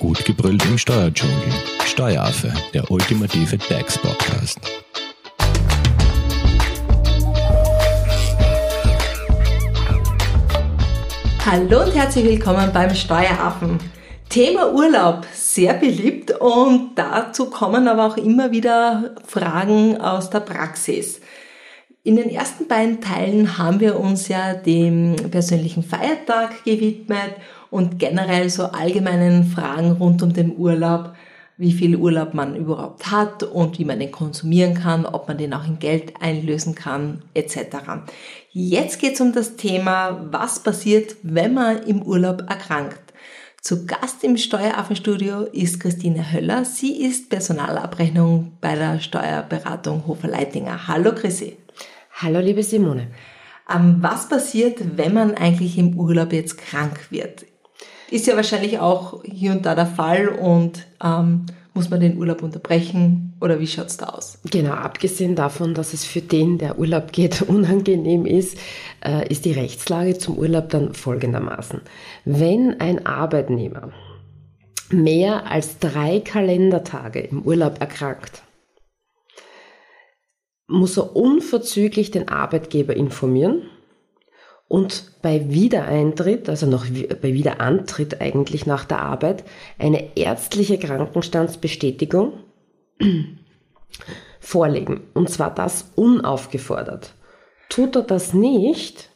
Gut gebrüllt im Steuerdschungel. Steueraffe, der ultimative DAX-Podcast. Hallo und herzlich willkommen beim Steueraffen. Thema Urlaub, sehr beliebt und dazu kommen aber auch immer wieder Fragen aus der Praxis. In den ersten beiden Teilen haben wir uns ja dem persönlichen Feiertag gewidmet und generell so allgemeinen Fragen rund um den Urlaub, wie viel Urlaub man überhaupt hat und wie man den konsumieren kann, ob man den auch in Geld einlösen kann, etc. Jetzt geht es um das Thema, was passiert, wenn man im Urlaub erkrankt. Zu Gast im Steueraffenstudio ist Christine Höller. Sie ist Personalabrechnung bei der Steuerberatung Hofer Leitinger. Hallo Chrissy. Hallo liebe Simone. Ähm, was passiert, wenn man eigentlich im Urlaub jetzt krank wird? Ist ja wahrscheinlich auch hier und da der Fall und ähm, muss man den Urlaub unterbrechen oder wie schaut's da aus? Genau, abgesehen davon, dass es für den, der Urlaub geht, unangenehm ist, äh, ist die Rechtslage zum Urlaub dann folgendermaßen. Wenn ein Arbeitnehmer mehr als drei Kalendertage im Urlaub erkrankt, muss er unverzüglich den Arbeitgeber informieren und bei Wiedereintritt, also noch bei Wiederantritt eigentlich nach der Arbeit, eine ärztliche Krankenstandsbestätigung vorlegen. Und zwar das unaufgefordert. Tut er das nicht,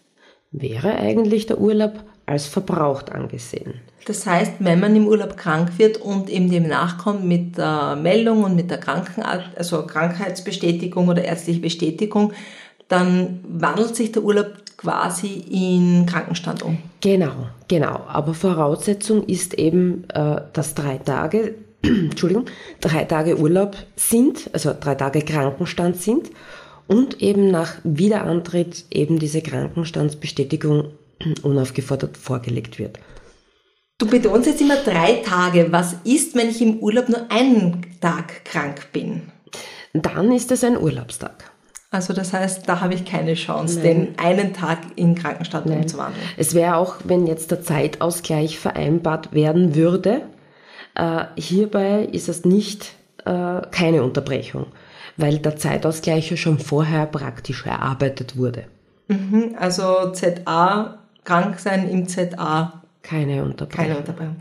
wäre eigentlich der Urlaub als verbraucht angesehen. Das heißt, wenn man im Urlaub krank wird und eben dem nachkommt mit der Meldung und mit der Kranken also Krankheitsbestätigung oder ärztliche Bestätigung, dann wandelt sich der Urlaub quasi in Krankenstand um. Genau, genau. Aber Voraussetzung ist eben, äh, dass drei Tage, Entschuldigung, drei Tage Urlaub sind, also drei Tage Krankenstand sind und eben nach Wiederantritt eben diese Krankenstandsbestätigung unaufgefordert vorgelegt wird. Du betonst jetzt immer drei Tage. Was ist, wenn ich im Urlaub nur einen Tag krank bin? Dann ist es ein Urlaubstag. Also das heißt, da habe ich keine Chance, Nein. den einen Tag in Krankenstand Nein. umzuwandeln. Es wäre auch, wenn jetzt der Zeitausgleich vereinbart werden würde, äh, hierbei ist es nicht äh, keine Unterbrechung, weil der Zeitausgleich ja schon vorher praktisch erarbeitet wurde. Mhm, also ZA, krank sein im ZA. Keine Unterbrechung. Keine Unterbrechung.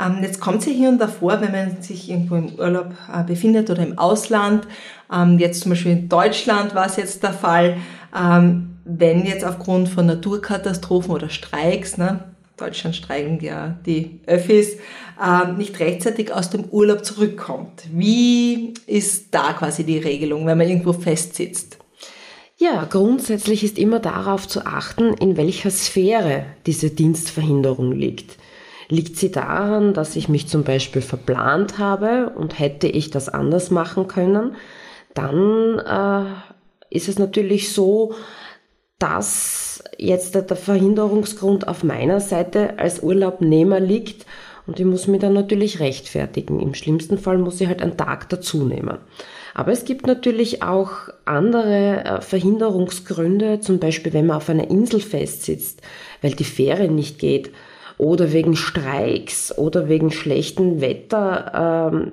Ähm, jetzt kommt es ja hier und da vor, wenn man sich irgendwo im Urlaub äh, befindet oder im Ausland. Ähm, jetzt zum Beispiel in Deutschland war es jetzt der Fall, ähm, wenn jetzt aufgrund von Naturkatastrophen oder Streiks, ne, Deutschland streiken ja die Öffis, nicht rechtzeitig aus dem Urlaub zurückkommt. Wie ist da quasi die Regelung, wenn man irgendwo festsitzt? Ja, grundsätzlich ist immer darauf zu achten, in welcher Sphäre diese Dienstverhinderung liegt. Liegt sie daran, dass ich mich zum Beispiel verplant habe und hätte ich das anders machen können, dann äh, ist es natürlich so, dass jetzt der Verhinderungsgrund auf meiner Seite als Urlaubnehmer liegt und ich muss mich dann natürlich rechtfertigen. Im schlimmsten Fall muss ich halt einen Tag dazu nehmen. Aber es gibt natürlich auch andere äh, Verhinderungsgründe, zum Beispiel wenn man auf einer Insel festsitzt, weil die Fähre nicht geht oder wegen Streiks oder wegen schlechtem Wetter. Ähm,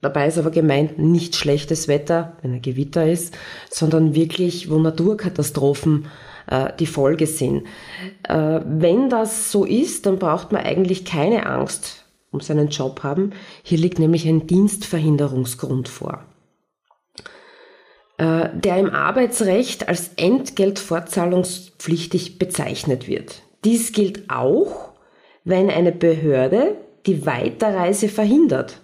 dabei ist aber gemeint nicht schlechtes Wetter, wenn ein Gewitter ist, sondern wirklich, wo Naturkatastrophen äh, die Folge sind. Äh, wenn das so ist, dann braucht man eigentlich keine Angst um seinen Job haben. Hier liegt nämlich ein Dienstverhinderungsgrund vor äh, der im Arbeitsrecht als entgeltfortzahlungspflichtig bezeichnet wird. Dies gilt auch wenn eine Behörde die Weiterreise verhindert,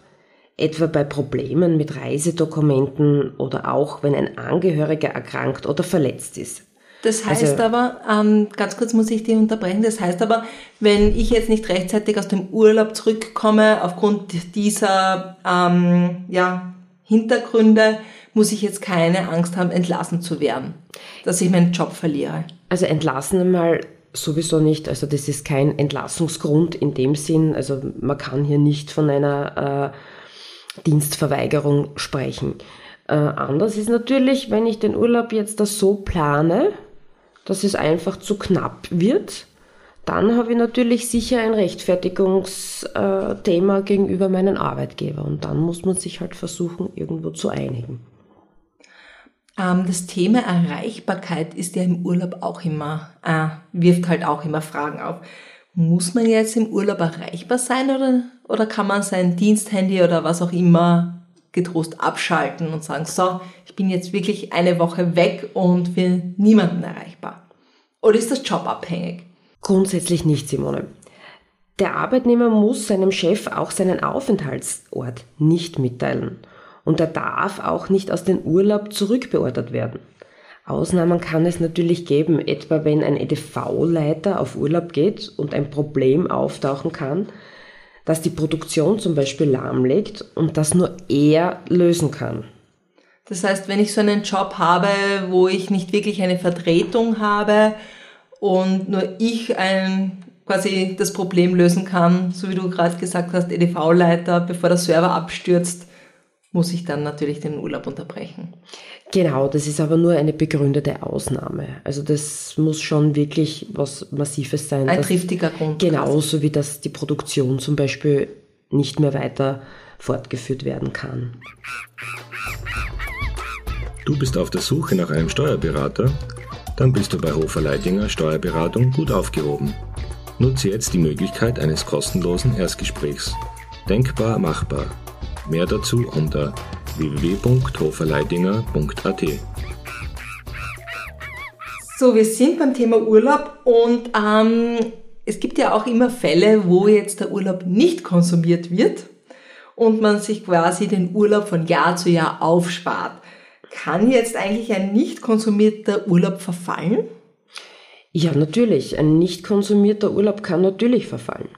etwa bei Problemen mit Reisedokumenten oder auch wenn ein Angehöriger erkrankt oder verletzt ist. Das heißt also, aber, ähm, ganz kurz muss ich dich unterbrechen, das heißt aber, wenn ich jetzt nicht rechtzeitig aus dem Urlaub zurückkomme, aufgrund dieser ähm, ja, Hintergründe, muss ich jetzt keine Angst haben, entlassen zu werden, dass ich meinen Job verliere. Also entlassen einmal sowieso nicht. Also das ist kein Entlassungsgrund in dem Sinn. Also man kann hier nicht von einer äh, Dienstverweigerung sprechen. Äh, anders ist natürlich, wenn ich den Urlaub jetzt da so plane, dass es einfach zu knapp wird, dann habe ich natürlich sicher ein Rechtfertigungsthema gegenüber meinem Arbeitgeber und dann muss man sich halt versuchen, irgendwo zu einigen. Ähm, das Thema Erreichbarkeit ist ja im Urlaub auch immer, äh, wirft halt auch immer Fragen auf. Muss man jetzt im Urlaub erreichbar sein oder, oder kann man sein Diensthandy oder was auch immer getrost abschalten und sagen, so, ich bin jetzt wirklich eine Woche weg und für niemanden erreichbar? Oder ist das jobabhängig? Grundsätzlich nicht, Simone. Der Arbeitnehmer muss seinem Chef auch seinen Aufenthaltsort nicht mitteilen. Und er darf auch nicht aus dem Urlaub zurückbeordert werden. Ausnahmen kann es natürlich geben, etwa wenn ein EDV-Leiter auf Urlaub geht und ein Problem auftauchen kann, das die Produktion zum Beispiel lahmlegt und das nur er lösen kann. Das heißt, wenn ich so einen Job habe, wo ich nicht wirklich eine Vertretung habe und nur ich ein, quasi das Problem lösen kann, so wie du gerade gesagt hast, EDV-Leiter, bevor der Server abstürzt, muss ich dann natürlich den Urlaub unterbrechen. Genau, das ist aber nur eine begründete Ausnahme. Also das muss schon wirklich was Massives sein. Ein triftiger Grund. Genauso wie dass die Produktion zum Beispiel nicht mehr weiter fortgeführt werden kann. Du bist auf der Suche nach einem Steuerberater? Dann bist du bei Hofer Leidinger Steuerberatung gut aufgehoben. Nutze jetzt die Möglichkeit eines kostenlosen Erstgesprächs. Denkbar machbar. Mehr dazu unter www.hoferleidinger.at. So, wir sind beim Thema Urlaub und ähm, es gibt ja auch immer Fälle, wo jetzt der Urlaub nicht konsumiert wird und man sich quasi den Urlaub von Jahr zu Jahr aufspart. Kann jetzt eigentlich ein nicht konsumierter Urlaub verfallen? Ja, natürlich. Ein nicht konsumierter Urlaub kann natürlich verfallen.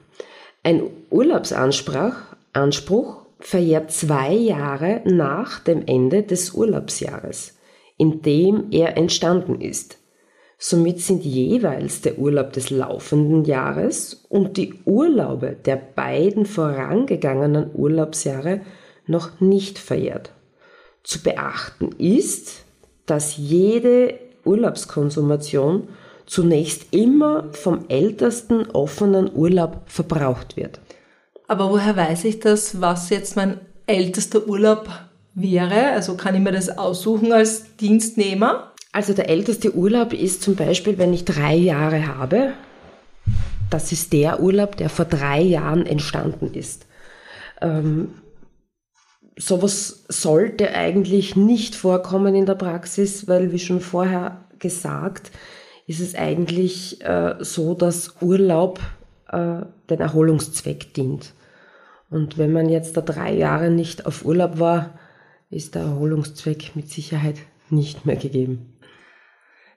Ein Urlaubsanspruch Anspruch verjährt zwei Jahre nach dem Ende des Urlaubsjahres, in dem er entstanden ist. Somit sind jeweils der Urlaub des laufenden Jahres und die Urlaube der beiden vorangegangenen Urlaubsjahre noch nicht verjährt. Zu beachten ist, dass jede Urlaubskonsumation zunächst immer vom ältesten offenen Urlaub verbraucht wird. Aber woher weiß ich das, was jetzt mein ältester Urlaub wäre? Also kann ich mir das aussuchen als Dienstnehmer? Also der älteste Urlaub ist zum Beispiel, wenn ich drei Jahre habe. Das ist der Urlaub, der vor drei Jahren entstanden ist. Ähm, sowas sollte eigentlich nicht vorkommen in der Praxis, weil wie schon vorher gesagt, ist es eigentlich äh, so, dass Urlaub äh, den Erholungszweck dient. Und wenn man jetzt da drei Jahre nicht auf Urlaub war, ist der Erholungszweck mit Sicherheit nicht mehr gegeben.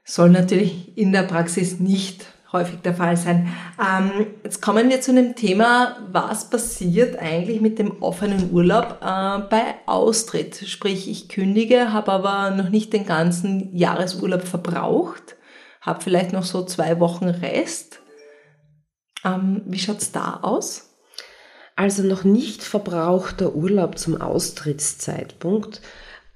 Soll natürlich in der Praxis nicht häufig der Fall sein. Ähm, jetzt kommen wir zu dem Thema, was passiert eigentlich mit dem offenen Urlaub äh, bei Austritt? Sprich, ich kündige, habe aber noch nicht den ganzen Jahresurlaub verbraucht, habe vielleicht noch so zwei Wochen Rest. Ähm, wie schaut's da aus? Also noch nicht verbrauchter Urlaub zum Austrittszeitpunkt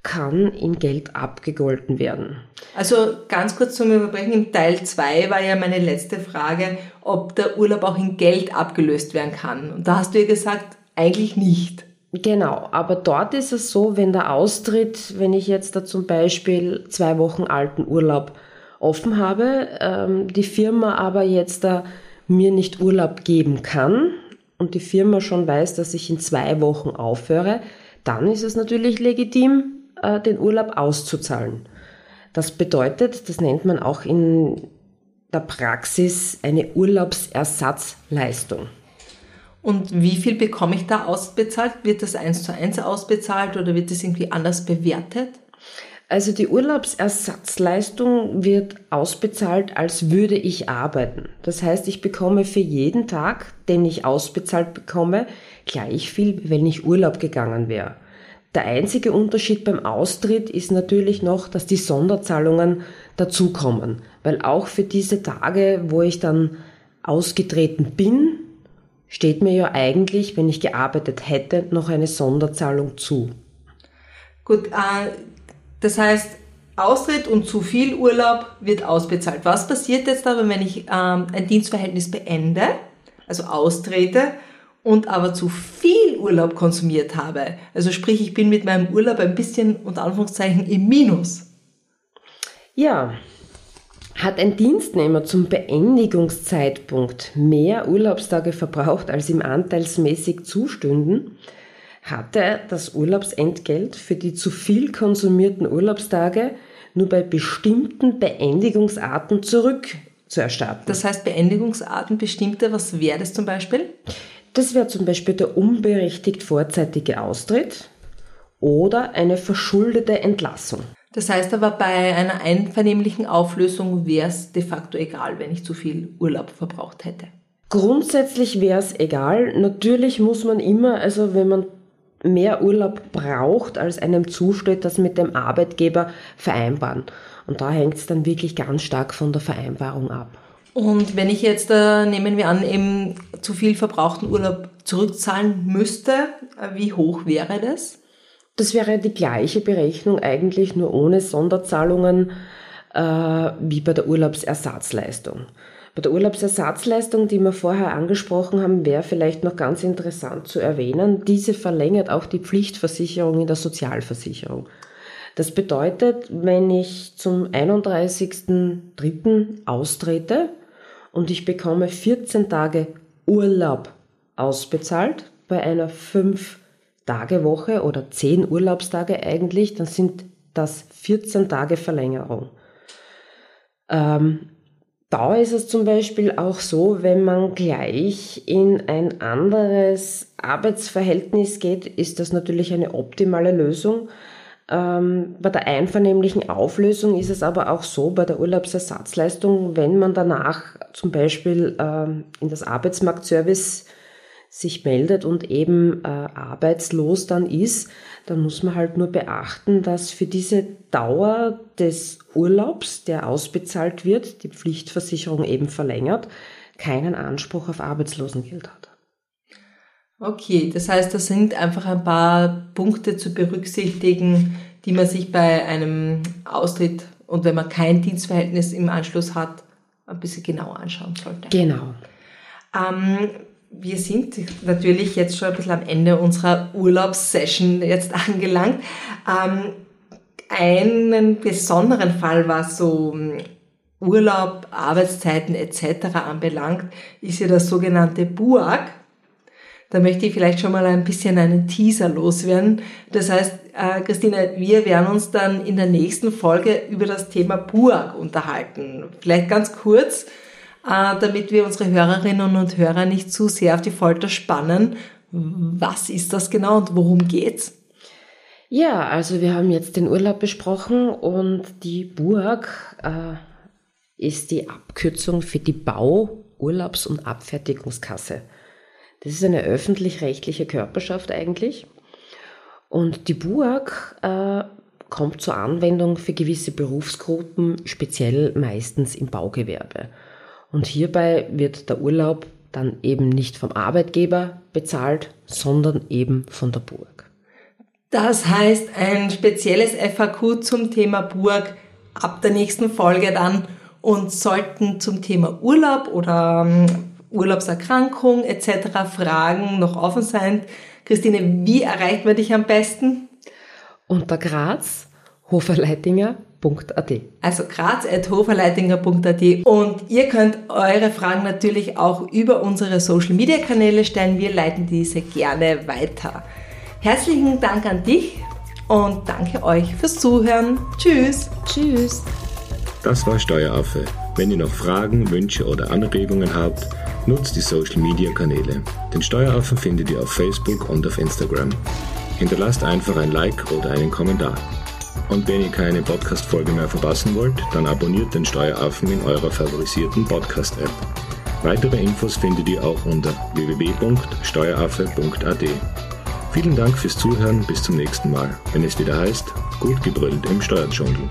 kann in Geld abgegolten werden. Also ganz kurz zum Überbrechen, im Teil 2 war ja meine letzte Frage, ob der Urlaub auch in Geld abgelöst werden kann. Und da hast du ja gesagt, eigentlich nicht. Genau, aber dort ist es so, wenn der Austritt, wenn ich jetzt da zum Beispiel zwei Wochen alten Urlaub offen habe, ähm, die Firma aber jetzt da mir nicht Urlaub geben kann und die Firma schon weiß, dass ich in zwei Wochen aufhöre, dann ist es natürlich legitim, äh, den Urlaub auszuzahlen. Das bedeutet, das nennt man auch in der Praxis eine Urlaubsersatzleistung. Und wie viel bekomme ich da ausbezahlt? Wird das eins zu eins ausbezahlt oder wird das irgendwie anders bewertet? Also die Urlaubsersatzleistung wird ausbezahlt, als würde ich arbeiten. Das heißt, ich bekomme für jeden Tag, den ich ausbezahlt bekomme, gleich viel, wenn ich Urlaub gegangen wäre. Der einzige Unterschied beim Austritt ist natürlich noch, dass die Sonderzahlungen dazukommen, weil auch für diese Tage, wo ich dann ausgetreten bin, steht mir ja eigentlich, wenn ich gearbeitet hätte, noch eine Sonderzahlung zu. Gut, äh, das heißt, Austritt und zu viel Urlaub wird ausbezahlt. Was passiert jetzt aber, wenn ich ähm, ein Dienstverhältnis beende, also austrete und aber zu viel Urlaub konsumiert habe? Also sprich, ich bin mit meinem Urlaub ein bisschen unter Anführungszeichen im Minus. Ja, hat ein Dienstnehmer zum Beendigungszeitpunkt mehr Urlaubstage verbraucht, als ihm anteilsmäßig zustünden, hat er das Urlaubsentgelt für die zu viel konsumierten Urlaubstage nur bei bestimmten Beendigungsarten zurückzuerstatten. Das heißt, Beendigungsarten bestimmte, was wäre das zum Beispiel? Das wäre zum Beispiel der unberechtigt vorzeitige Austritt oder eine verschuldete Entlassung. Das heißt aber, bei einer einvernehmlichen Auflösung wäre es de facto egal, wenn ich zu viel Urlaub verbraucht hätte. Grundsätzlich wäre es egal. Natürlich muss man immer, also wenn man mehr Urlaub braucht, als einem zusteht, das mit dem Arbeitgeber vereinbaren. Und da hängt es dann wirklich ganz stark von der Vereinbarung ab. Und wenn ich jetzt, äh, nehmen wir an, eben zu viel verbrauchten Urlaub zurückzahlen müsste, äh, wie hoch wäre das? Das wäre die gleiche Berechnung eigentlich nur ohne Sonderzahlungen äh, wie bei der Urlaubsersatzleistung. Bei der Urlaubsersatzleistung, die wir vorher angesprochen haben, wäre vielleicht noch ganz interessant zu erwähnen, diese verlängert auch die Pflichtversicherung in der Sozialversicherung. Das bedeutet, wenn ich zum 31.03. austrete und ich bekomme 14 Tage Urlaub ausbezahlt bei einer 5 Tagewoche oder 10 Urlaubstage eigentlich, dann sind das 14 Tage Verlängerung. Ähm, da ist es zum Beispiel auch so, wenn man gleich in ein anderes Arbeitsverhältnis geht, ist das natürlich eine optimale Lösung. Ähm, bei der einvernehmlichen Auflösung ist es aber auch so, bei der Urlaubsersatzleistung, wenn man danach zum Beispiel ähm, in das Arbeitsmarktservice sich meldet und eben äh, arbeitslos dann ist, dann muss man halt nur beachten, dass für diese Dauer des Urlaubs, der ausbezahlt wird, die Pflichtversicherung eben verlängert, keinen Anspruch auf Arbeitslosengeld hat. Okay, das heißt, das sind einfach ein paar Punkte zu berücksichtigen, die man sich bei einem Austritt und wenn man kein Dienstverhältnis im Anschluss hat, ein bisschen genauer anschauen sollte. Genau. Ähm, wir sind natürlich jetzt schon ein bisschen am Ende unserer Urlaubssession jetzt angelangt. Ähm, einen besonderen Fall, was so hm, Urlaub, Arbeitszeiten etc. anbelangt, ist ja das sogenannte BUAG. Da möchte ich vielleicht schon mal ein bisschen einen Teaser loswerden. Das heißt, äh, Christine, wir werden uns dann in der nächsten Folge über das Thema BUAG unterhalten. Vielleicht ganz kurz, damit wir unsere Hörerinnen und Hörer nicht zu sehr auf die Folter spannen. Was ist das genau und worum geht's? Ja, also wir haben jetzt den Urlaub besprochen und die Burg äh, ist die Abkürzung für die Bau-, Urlaubs- und Abfertigungskasse. Das ist eine öffentlich-rechtliche Körperschaft eigentlich. Und die Burg äh, kommt zur Anwendung für gewisse Berufsgruppen, speziell meistens im Baugewerbe. Und hierbei wird der Urlaub dann eben nicht vom Arbeitgeber bezahlt, sondern eben von der Burg. Das heißt, ein spezielles FAQ zum Thema Burg ab der nächsten Folge dann und sollten zum Thema Urlaub oder ähm, Urlaubserkrankung etc. Fragen noch offen sein. Christine, wie erreicht man dich am besten? Unter Graz, hoferleitinger.at. Also graz.hoferleitinger.at und ihr könnt eure Fragen natürlich auch über unsere Social Media Kanäle stellen. Wir leiten diese gerne weiter. Herzlichen Dank an dich und danke euch fürs Zuhören. Tschüss. Tschüss. Das war Steueraffe. Wenn ihr noch Fragen, Wünsche oder Anregungen habt, nutzt die Social Media Kanäle. Den Steueraffen findet ihr auf Facebook und auf Instagram. Hinterlasst einfach ein Like oder einen Kommentar. Und wenn ihr keine Podcast-Folge mehr verpassen wollt, dann abonniert den Steueraffen in eurer favorisierten Podcast-App. Weitere Infos findet ihr auch unter www.steueraffe.at. Vielen Dank fürs Zuhören, bis zum nächsten Mal, wenn es wieder heißt, gut gebrüllt im Steuerdschungel.